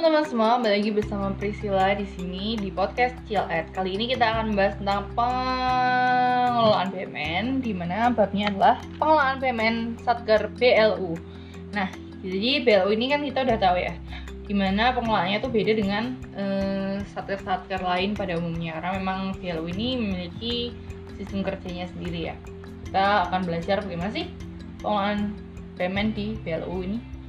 teman-teman semua, kembali lagi bersama Priscilla di sini di podcast Chill Ed. Kali ini kita akan membahas tentang pengelolaan BUMN, di mana babnya adalah pengelolaan BUMN Satker BLU. Nah, jadi BLU ini kan kita udah tahu ya, di mana pengelolaannya tuh beda dengan eh, satker-satker lain pada umumnya, karena memang BLU ini memiliki sistem kerjanya sendiri ya. Kita akan belajar bagaimana sih pengelolaan BUMN di BLU ini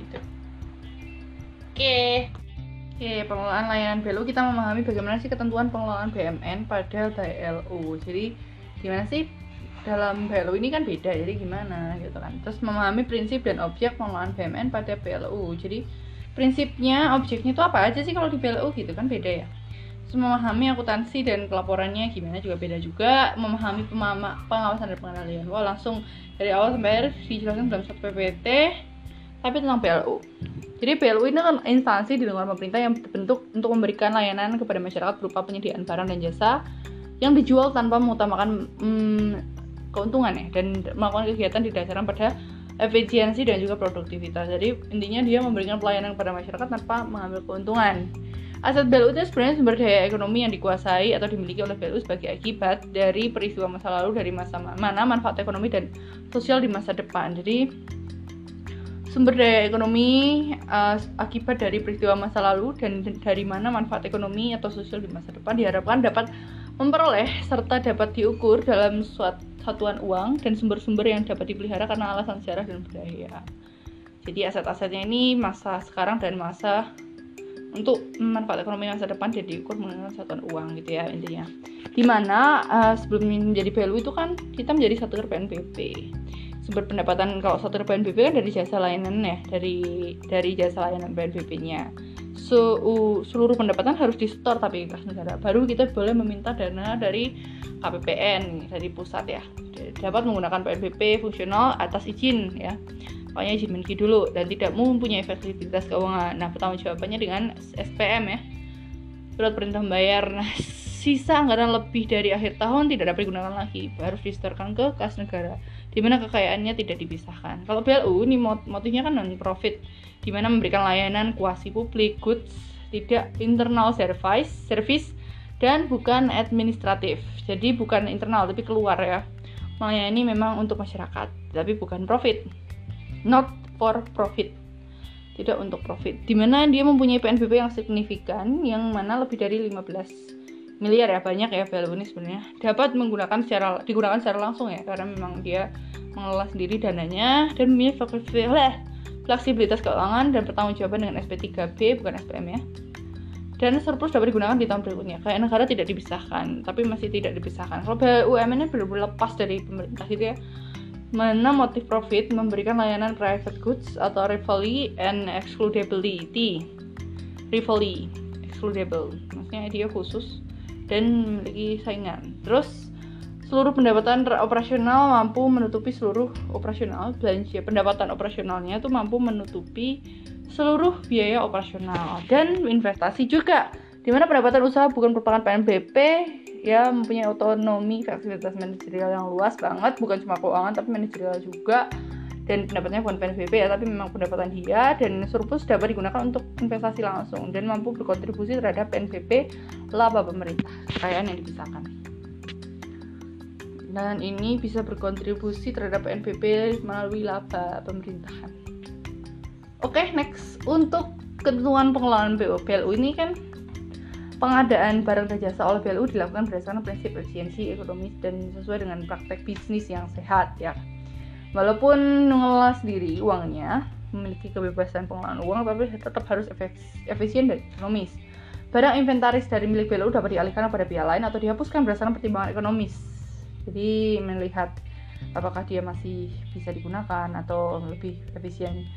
Oke, pengelolaan layanan BLU kita memahami bagaimana sih ketentuan pengelolaan BMN pada BLU. Jadi gimana sih dalam BLU ini kan beda, jadi gimana gitu kan. Terus memahami prinsip dan objek pengelolaan BMN pada BLU. Jadi prinsipnya, objeknya itu apa aja sih kalau di BLU gitu kan beda ya. Terus memahami akuntansi dan pelaporannya gimana juga beda juga. Memahami pemama, pengawasan dan pengendalian. Wah langsung dari awal sampai akhir dijelaskan dalam satu PPT tapi tentang BLU. Jadi BLU ini kan instansi di lingkungan pemerintah yang terbentuk untuk memberikan layanan kepada masyarakat berupa penyediaan barang dan jasa yang dijual tanpa mengutamakan hmm, keuntungan ya dan melakukan kegiatan didasarkan pada efisiensi dan juga produktivitas. Jadi intinya dia memberikan pelayanan kepada masyarakat tanpa mengambil keuntungan. Aset BLU itu sebenarnya sumber daya ekonomi yang dikuasai atau dimiliki oleh BLU sebagai akibat dari peristiwa masa lalu dari masa mana manfaat ekonomi dan sosial di masa depan. Jadi sumber daya ekonomi uh, akibat dari peristiwa masa lalu dan dari mana manfaat ekonomi atau sosial di masa depan diharapkan dapat memperoleh serta dapat diukur dalam suatu satuan uang dan sumber-sumber yang dapat dipelihara karena alasan sejarah dan budaya. Jadi aset-asetnya ini masa sekarang dan masa untuk manfaat ekonomi masa depan jadi diukur menggunakan satuan uang gitu ya intinya. Di mana uh, sebelum menjadi value itu kan kita menjadi satu PNBP sumber pendapatan kalau satu PNBP kan dari jasa layanan ya dari dari jasa layanan PNBP-nya so, uh, seluruh pendapatan harus di store tapi kas negara. Baru kita boleh meminta dana dari KPPN dari pusat ya. Dapat menggunakan PNBP fungsional atas izin ya. Pokoknya izin Menki dulu dan tidak mempunyai fasilitas keuangan. Nah jawabannya dengan SPM ya. Surat perintah membayar. Nah sisa anggaran lebih dari akhir tahun tidak dapat digunakan lagi. Harus disetorkan ke kas negara di mana kekayaannya tidak dipisahkan. Kalau BLU ini motifnya kan non profit, di mana memberikan layanan kuasi publik, goods, tidak internal service, service dan bukan administratif. Jadi bukan internal tapi keluar ya. Melayani memang untuk masyarakat, tapi bukan profit. Not for profit. Tidak untuk profit. Di mana dia mempunyai PNBP yang signifikan yang mana lebih dari 15 miliar ya banyak ya value ini sebenarnya. Dapat menggunakan secara digunakan secara langsung ya karena memang dia mengelola sendiri dananya dan memiliki fleksibilitas keuangan dan pertanggungjawaban dengan SP3B bukan SPM ya. Dan surplus dapat digunakan di tahun berikutnya. Kayak negara tidak dipisahkan tapi masih tidak dipisahkan. Kalau BUMN ini benar-benar lepas dari pemerintah gitu ya. Mana motif profit memberikan layanan private goods atau rivalry and excludability? Rivalry excludable. Maksudnya dia khusus dan memiliki saingan. Terus seluruh pendapatan operasional mampu menutupi seluruh operasional belanja pendapatan operasionalnya itu mampu menutupi seluruh biaya operasional dan investasi juga di mana pendapatan usaha bukan merupakan PNBP ya mempunyai otonomi fleksibilitas manajerial yang luas banget bukan cuma keuangan tapi manajerial juga dan pendapatnya bukan PNBP ya tapi memang pendapatan dia dan surplus dapat digunakan untuk investasi langsung dan mampu berkontribusi terhadap PNBP laba pemerintah. Kekayaan yang dipisahkan dan ini bisa berkontribusi terhadap PNBP melalui laba pemerintahan. Oke okay, next. Untuk ketentuan pengelolaan BLU ini kan pengadaan barang dan jasa oleh BLU dilakukan berdasarkan prinsip efisiensi ekonomis dan sesuai dengan praktek bisnis yang sehat ya walaupun mengelola sendiri uangnya memiliki kebebasan pengelolaan uang tapi tetap harus efisien dan ekonomis barang inventaris dari milik BLU dapat dialihkan kepada pihak lain atau dihapuskan berdasarkan pertimbangan ekonomis jadi melihat apakah dia masih bisa digunakan atau lebih efisien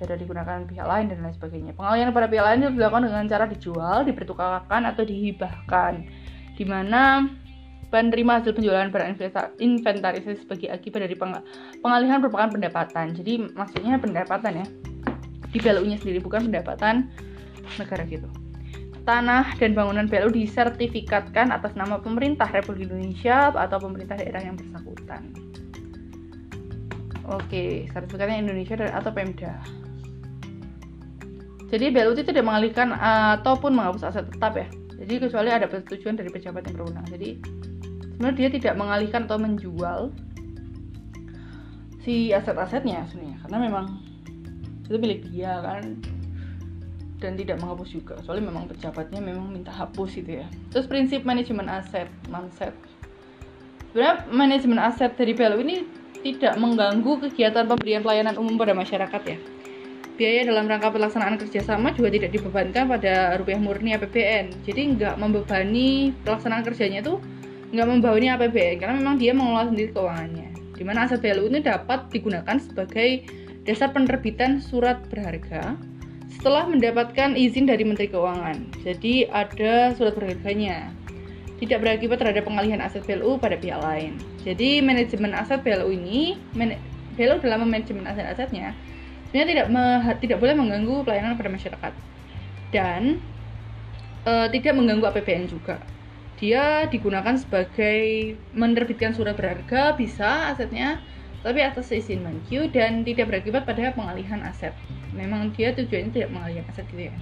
pada digunakan pihak lain dan lain sebagainya. Pengalihan kepada pihak lain dilakukan dengan cara dijual, dipertukarkan atau dihibahkan. Di mana penerima hasil penjualan barang inventarisasi sebagai akibat dari pengalihan merupakan pendapatan. Jadi maksudnya pendapatan ya. Di BLU-nya sendiri bukan pendapatan negara gitu. Tanah dan bangunan BLU disertifikatkan atas nama pemerintah Republik Indonesia atau pemerintah daerah yang bersangkutan. Oke, sertifikatnya Indonesia atau Pemda. Jadi BLU itu tidak mengalihkan ataupun menghapus aset tetap ya. Jadi kecuali ada persetujuan dari pejabat yang berwenang. Jadi sebenarnya dia tidak mengalihkan atau menjual si aset-asetnya sebenarnya. Karena memang itu milik dia kan dan tidak menghapus juga. Soalnya memang pejabatnya memang minta hapus itu ya. Terus prinsip manajemen aset manset sebenarnya manajemen aset dari BLU ini tidak mengganggu kegiatan pemberian pelayanan umum pada masyarakat ya biaya dalam rangka pelaksanaan kerjasama juga tidak dibebankan pada rupiah murni APBN jadi nggak membebani pelaksanaan kerjanya itu nggak membebani APBN karena memang dia mengelola sendiri keuangannya di mana aset BLU ini dapat digunakan sebagai dasar penerbitan surat berharga setelah mendapatkan izin dari Menteri Keuangan. Jadi ada surat berharganya. Tidak berakibat terhadap pengalihan aset BLU pada pihak lain. Jadi manajemen aset BLU ini, BLU dalam manajemen aset-asetnya sebenarnya tidak me, tidak boleh mengganggu pelayanan pada masyarakat dan e, tidak mengganggu APBN juga dia digunakan sebagai menerbitkan surat berharga bisa asetnya tapi atas izin Menkyu dan tidak berakibat pada pengalihan aset. Memang dia tujuannya tidak mengalihkan aset gitu ya.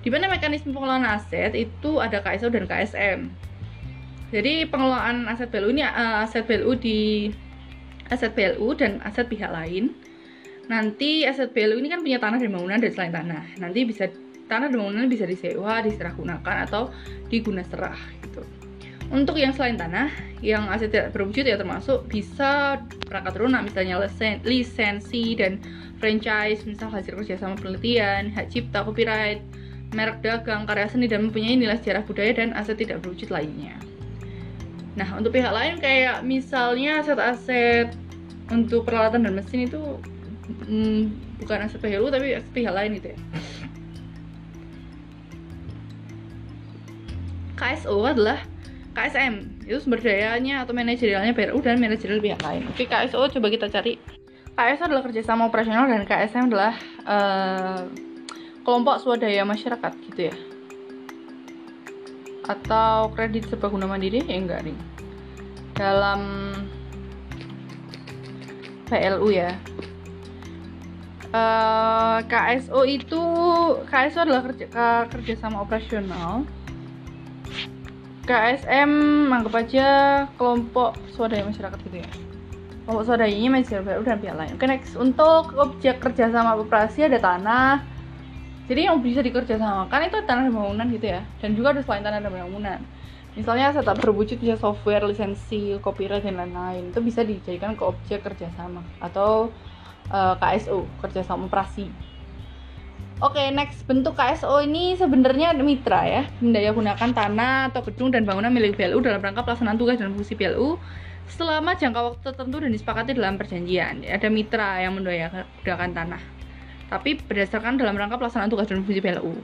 Di mana mekanisme pengelolaan aset itu ada KSO dan KSM. Jadi pengelolaan aset BLU ini uh, aset BLU di aset BLU dan aset pihak lain. Nanti aset BLU ini kan punya tanah dan bangunan dan selain tanah. Nanti bisa tanah dan bangunan bisa disewa, diserah gunakan atau diguna serah gitu. Untuk yang selain tanah, yang aset tidak berwujud ya termasuk bisa perangkat lunak misalnya lisen, lisensi dan franchise, misal hasil kerjasama penelitian, hak cipta, copyright, merek dagang, karya seni dan mempunyai nilai sejarah budaya dan aset tidak berwujud lainnya. Nah, untuk pihak lain kayak misalnya aset-aset untuk peralatan dan mesin itu hmm, bukan aset PHLU tapi pihak lain itu ya. KSO adalah KSM itu sumber dayanya atau manajerialnya BRU dan manajerial pihak lain. Oke KSO coba kita cari. KSO adalah kerjasama operasional dan KSM adalah uh, kelompok swadaya masyarakat gitu ya. Atau kredit serbaguna mandiri ya enggak nih. Dalam PLU ya. Eh, KSO itu KSO adalah kerja, kerjasama operasional. KSM anggap aja kelompok swadaya masyarakat gitu ya. Kelompok swadayanya masyarakat dan pihak lain. Oke next. Untuk objek kerjasama operasi ada tanah. Jadi yang bisa dikerjasamakan itu tanah dan bangunan gitu ya. Dan juga ada selain tanah dan bangunan. Misalnya setup berwujud bisa software lisensi copyright dan lain-lain. Itu bisa dijadikan ke objek kerjasama. Atau uh, eh, KSO kerjasama operasi. Oke, okay, next bentuk KSO ini sebenarnya mitra ya, mendaya gunakan tanah atau gedung dan bangunan milik BLU dalam rangka pelaksanaan tugas dan fungsi BLU selama jangka waktu tertentu dan disepakati dalam perjanjian. Ada mitra yang mendaya gunakan tanah tapi berdasarkan dalam rangka pelaksanaan tugas dan fungsi BLU.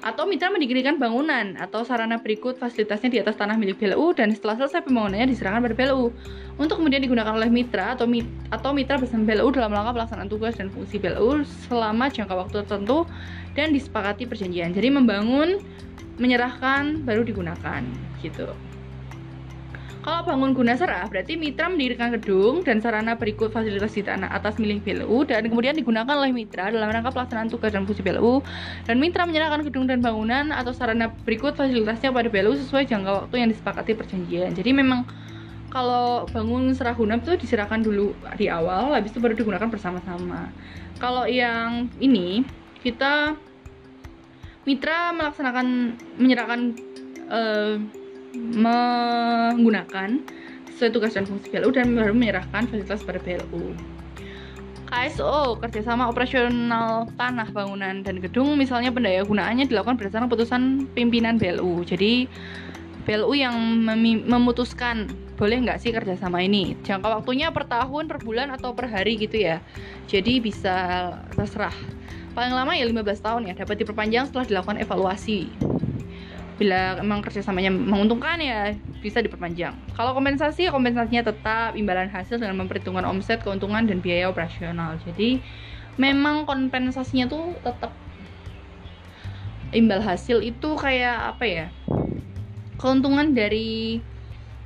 Atau mitra mendirikan bangunan atau sarana berikut fasilitasnya di atas tanah milik BLU dan setelah selesai pembangunannya diserahkan pada BLU untuk kemudian digunakan oleh mitra atau mit atau mitra bersama BLU dalam rangka pelaksanaan tugas dan fungsi BLU selama jangka waktu tertentu dan disepakati perjanjian. Jadi membangun, menyerahkan, baru digunakan gitu. Kalau bangun guna serah, berarti mitra mendirikan gedung dan sarana berikut fasilitas di tanah atas milik BLU dan kemudian digunakan oleh mitra dalam rangka pelaksanaan tugas dan fungsi BLU dan mitra menyerahkan gedung dan bangunan atau sarana berikut fasilitasnya pada BLU sesuai jangka waktu yang disepakati perjanjian. Jadi memang kalau bangun serah guna itu diserahkan dulu di awal, habis itu baru digunakan bersama-sama. Kalau yang ini kita mitra melaksanakan menyerahkan uh, menggunakan sesuai tugas dan fungsi BLU dan baru menyerahkan fasilitas pada BLU. KSO kerjasama operasional tanah bangunan dan gedung misalnya pendaya gunaannya dilakukan berdasarkan putusan pimpinan BLU jadi BLU yang memutuskan boleh nggak sih kerjasama ini? Jangka waktunya per tahun per bulan atau per hari gitu ya. Jadi bisa terserah. Paling lama ya 15 tahun ya dapat diperpanjang setelah dilakukan evaluasi bila emang kerjasamanya menguntungkan ya bisa diperpanjang. Kalau kompensasi kompensasinya tetap imbalan hasil dengan memperhitungkan omset keuntungan dan biaya operasional. Jadi memang kompensasinya tuh tetap imbal hasil itu kayak apa ya? Keuntungan dari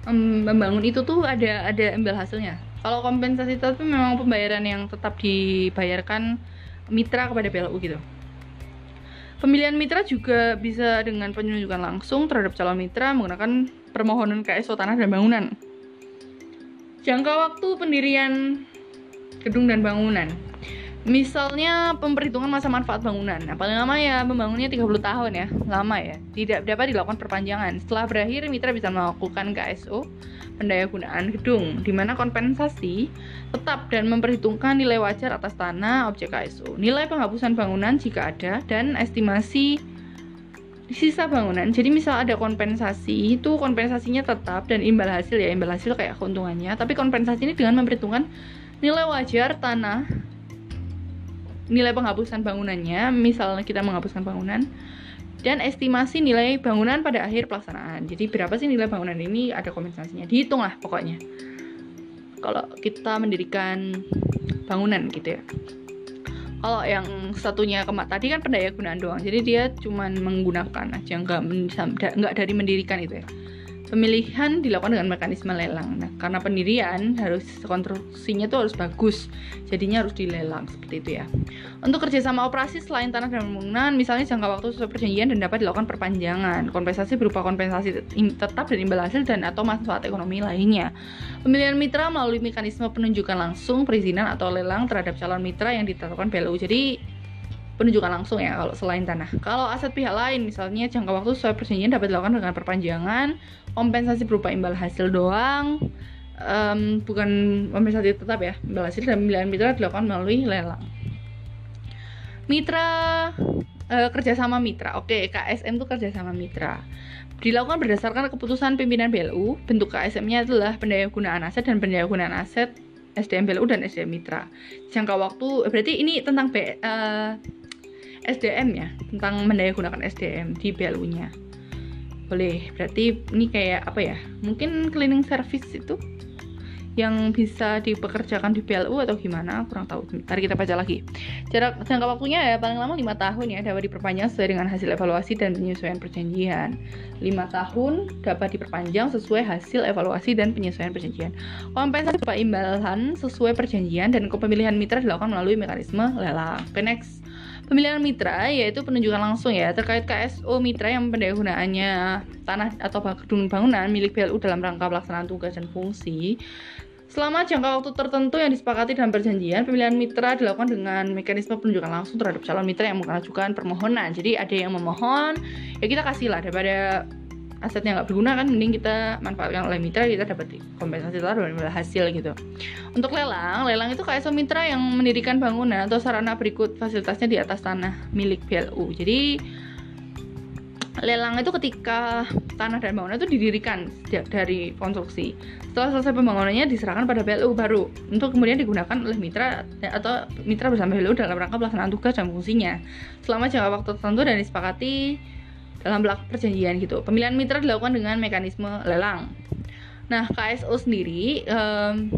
membangun itu tuh ada ada imbal hasilnya. Kalau kompensasi itu memang pembayaran yang tetap dibayarkan mitra kepada PLU gitu Pemilihan mitra juga bisa dengan penunjukan langsung terhadap calon mitra menggunakan permohonan KSO tanah dan bangunan. Jangka waktu pendirian gedung dan bangunan. Misalnya pemperhitungan masa manfaat bangunan. Nah, paling lama ya membangunnya 30 tahun ya, lama ya. Tidak dapat dilakukan perpanjangan. Setelah berakhir mitra bisa melakukan KSO pendayagunaan gedung di mana kompensasi tetap dan memperhitungkan nilai wajar atas tanah objek KSO. Nilai penghapusan bangunan jika ada dan estimasi sisa bangunan. Jadi misal ada kompensasi, itu kompensasinya tetap dan imbal hasil ya, imbal hasil kayak keuntungannya, tapi kompensasi ini dengan memperhitungkan nilai wajar tanah nilai penghapusan bangunannya, misalnya kita menghapuskan bangunan, dan estimasi nilai bangunan pada akhir pelaksanaan. Jadi berapa sih nilai bangunan ini ada kompensasinya, dihitung lah pokoknya. Kalau kita mendirikan bangunan gitu ya. Kalau yang satunya kemat tadi kan pendaya gunaan doang, jadi dia cuma menggunakan aja, nggak nggak dari mendirikan itu ya. Pemilihan dilakukan dengan mekanisme lelang. Nah, karena pendirian harus konstruksinya tuh harus bagus, jadinya harus dilelang seperti itu ya. Untuk kerjasama operasi selain tanah dan bangunan, misalnya jangka waktu sesuai perjanjian dan dapat dilakukan perpanjangan. Kompensasi berupa kompensasi tetap dan imbal hasil dan atau manfaat ekonomi lainnya. Pemilihan mitra melalui mekanisme penunjukan langsung, perizinan atau lelang terhadap calon mitra yang ditetapkan PLU. Jadi penunjukan langsung ya kalau selain tanah. Kalau aset pihak lain misalnya jangka waktu sesuai perjanjian dapat dilakukan dengan perpanjangan, kompensasi berupa imbal hasil doang, um, bukan kompensasi tetap ya, imbal hasil dan pemilihan mitra dilakukan melalui lelang. Mitra uh, kerjasama mitra, oke KSM itu kerjasama mitra dilakukan berdasarkan keputusan pimpinan BLU. Bentuk KSM-nya adalah pendaya gunaan aset dan pendaya gunaan aset SDM BLU dan SDM Mitra. Jangka waktu berarti ini tentang B, uh, SDM ya tentang mendaya gunakan SDM di BLU-nya boleh berarti ini kayak apa ya mungkin cleaning service itu yang bisa dipekerjakan di PLU atau gimana? Kurang tahu Mari kita baca lagi. Jarak jangka waktunya ya paling lama lima tahun ya dapat diperpanjang sesuai dengan hasil evaluasi dan penyesuaian perjanjian. Lima tahun dapat diperpanjang sesuai hasil evaluasi dan penyesuaian perjanjian. Kompensasi berupa imbalan sesuai perjanjian dan kepemilihan mitra dilakukan melalui mekanisme lelang okay, next Pemilihan mitra yaitu penunjukan langsung ya terkait KSO mitra yang pendayagunaannya tanah atau gedung bangunan milik BLU dalam rangka pelaksanaan tugas dan fungsi. Selama jangka waktu tertentu yang disepakati dalam perjanjian, pemilihan mitra dilakukan dengan mekanisme penunjukan langsung terhadap calon mitra yang mengajukan permohonan. Jadi ada yang memohon, ya kita kasih lah daripada asetnya nggak berguna kan mending kita manfaatkan oleh mitra kita dapat kompensasi telur dan hasil gitu untuk lelang lelang itu kayak mitra yang mendirikan bangunan atau sarana berikut fasilitasnya di atas tanah milik BLU jadi lelang itu ketika tanah dan bangunan itu didirikan dari konstruksi. Setelah selesai pembangunannya diserahkan pada BLU baru untuk kemudian digunakan oleh mitra atau mitra bersama BLU dalam rangka pelaksanaan tugas dan fungsinya. Selama jangka waktu tertentu dan disepakati dalam perjanjian gitu. Pemilihan mitra dilakukan dengan mekanisme lelang. Nah, KSO sendiri um,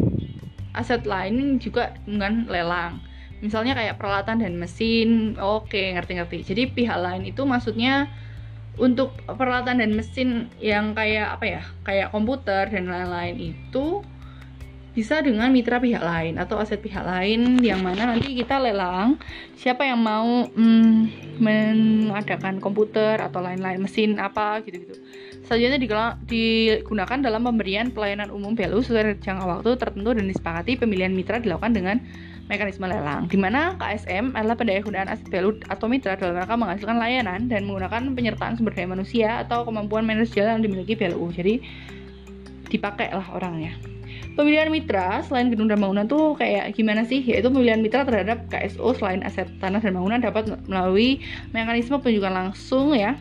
aset lain juga dengan lelang. Misalnya kayak peralatan dan mesin, oke ngerti-ngerti. Jadi pihak lain itu maksudnya untuk peralatan dan mesin yang kayak apa ya, kayak komputer dan lain-lain itu bisa dengan mitra pihak lain atau aset pihak lain yang mana nanti kita lelang siapa yang mau mm, mengadakan komputer atau lain-lain mesin apa gitu-gitu. Selanjutnya digunakan dalam pemberian pelayanan umum BLU sesuai jangka waktu tertentu dan disepakati pemilihan mitra dilakukan dengan mekanisme lelang di mana KSM adalah pendaya gunaan aset BLU atau mitra dalam rangka menghasilkan layanan dan menggunakan penyertaan sumber daya manusia atau kemampuan manajer yang dimiliki BLU jadi dipakai lah orangnya Pemilihan mitra selain gedung dan bangunan tuh kayak gimana sih? Yaitu pemilihan mitra terhadap KSO selain aset tanah dan bangunan dapat melalui mekanisme penunjukan langsung ya.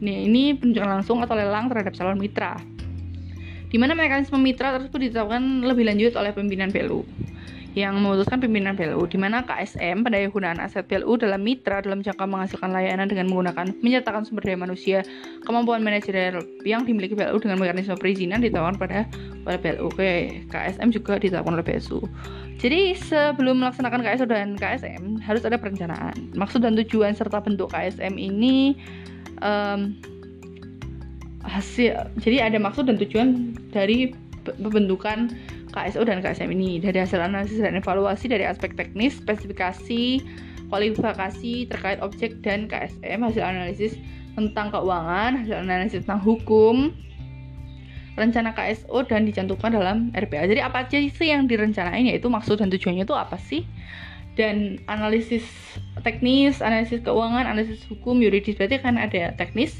Nih, ini penunjukan langsung atau lelang terhadap calon mitra. Di mana mekanisme mitra tersebut ditetapkan lebih lanjut oleh pimpinan PLU yang memutuskan pimpinan PLU di mana KSM pendaya gunaan aset PLU dalam mitra dalam jangka menghasilkan layanan dengan menggunakan menyertakan sumber daya manusia kemampuan manajerial yang dimiliki PLU dengan mekanisme perizinan ditawarkan pada pada PLU Oke, KSM juga ditetapkan oleh PSU jadi sebelum melaksanakan KSO dan KSM harus ada perencanaan. Maksud dan tujuan serta bentuk KSM ini um, hasil jadi ada maksud dan tujuan dari pembentukan KSO dan KSM ini dari hasil analisis dan evaluasi dari aspek teknis, spesifikasi, kualifikasi terkait objek dan KSM, hasil analisis tentang keuangan, hasil analisis tentang hukum, rencana KSO dan dicantumkan dalam RPA. Jadi apa aja sih yang direncanain yaitu maksud dan tujuannya itu apa sih? Dan analisis teknis, analisis keuangan, analisis hukum, yuridis berarti kan ada teknis,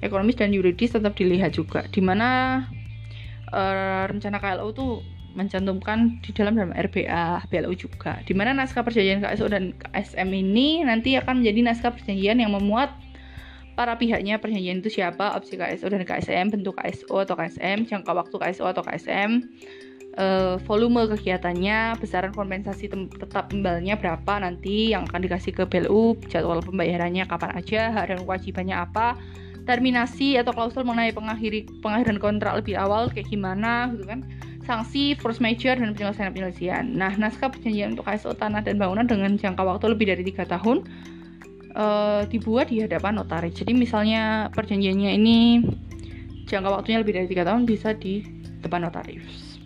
ekonomis dan yuridis tetap dilihat juga. Di mana uh, rencana KLO itu mencantumkan di dalam dalam RBA BLU juga. Di mana naskah perjanjian KSO dan KSM ini nanti akan menjadi naskah perjanjian yang memuat para pihaknya. Perjanjian itu siapa? Opsi KSO dan KSM bentuk KSO atau KSM jangka waktu KSO atau KSM uh, volume kegiatannya besaran kompensasi tetap imbalnya berapa nanti yang akan dikasih ke BLU jadwal pembayarannya kapan aja hak dan kewajibannya apa terminasi atau klausul mengenai pengakhiri pengakhiran kontrak lebih awal kayak gimana gitu kan sanksi, force major, dan penyelesaian-penyelesaian. Nah, naskah perjanjian untuk KSO tanah dan bangunan dengan jangka waktu lebih dari tiga tahun uh, dibuat di hadapan notaris. Jadi misalnya perjanjiannya ini jangka waktunya lebih dari tiga tahun bisa di depan notaris.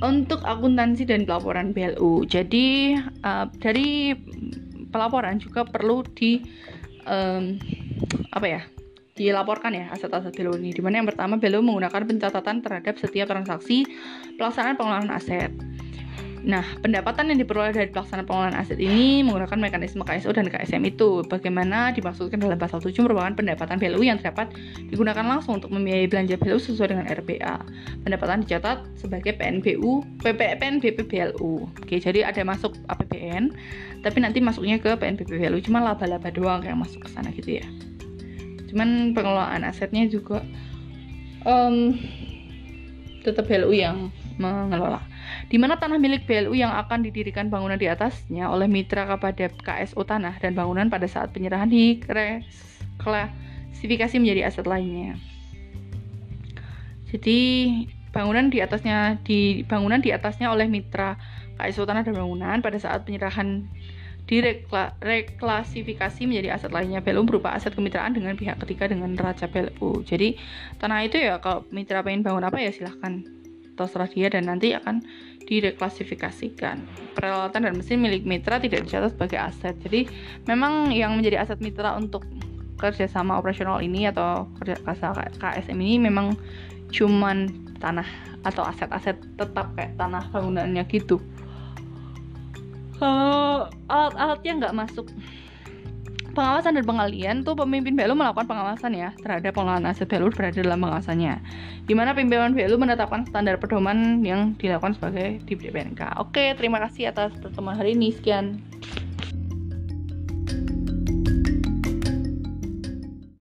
Untuk akuntansi dan pelaporan BLU, jadi uh, dari pelaporan juga perlu di um, apa ya dilaporkan ya aset-aset Belo ini. Di mana yang pertama Belo menggunakan pencatatan terhadap setiap transaksi pelaksanaan pengelolaan aset. Nah, pendapatan yang diperoleh dari pelaksanaan pengelolaan aset ini menggunakan mekanisme KSO dan KSM itu. Bagaimana dimaksudkan dalam pasal 7 merupakan pendapatan BLU yang dapat digunakan langsung untuk membiayai belanja BLU sesuai dengan RPA. Pendapatan dicatat sebagai PNBU, PPN, BPBLU. Oke, jadi ada masuk APBN, tapi nanti masuknya ke PNBP BLU, cuma laba-laba doang yang masuk ke sana gitu ya cuman pengelolaan asetnya juga um, tetap BLU yang mengelola. Di mana tanah milik BLU yang akan didirikan bangunan di atasnya oleh mitra kepada KSO tanah dan bangunan pada saat penyerahan diklasifikasi menjadi aset lainnya. Jadi bangunan di atasnya di bangunan di atasnya oleh mitra KSO tanah dan bangunan pada saat penyerahan direklasifikasi menjadi aset lainnya. BLU berupa aset kemitraan dengan pihak ketiga dengan raja BLU jadi tanah itu ya kalau mitra pengen bangun apa ya silahkan. Terserah dia dan nanti akan direklasifikasikan. Peralatan dan mesin milik mitra tidak dicatat sebagai aset. Jadi memang yang menjadi aset mitra untuk kerjasama operasional ini atau kerja KSM ini memang cuman tanah atau aset-aset tetap kayak tanah bangunannya gitu kalau alat-alatnya nggak masuk pengawasan dan pengalian tuh pemimpin BLU melakukan pengawasan ya terhadap pengelolaan aset BLU berada dalam pengawasannya di mana pimpinan BLU menetapkan standar pedoman yang dilakukan sebagai di BPNK. Oke, terima kasih atas pertemuan hari ini. Sekian.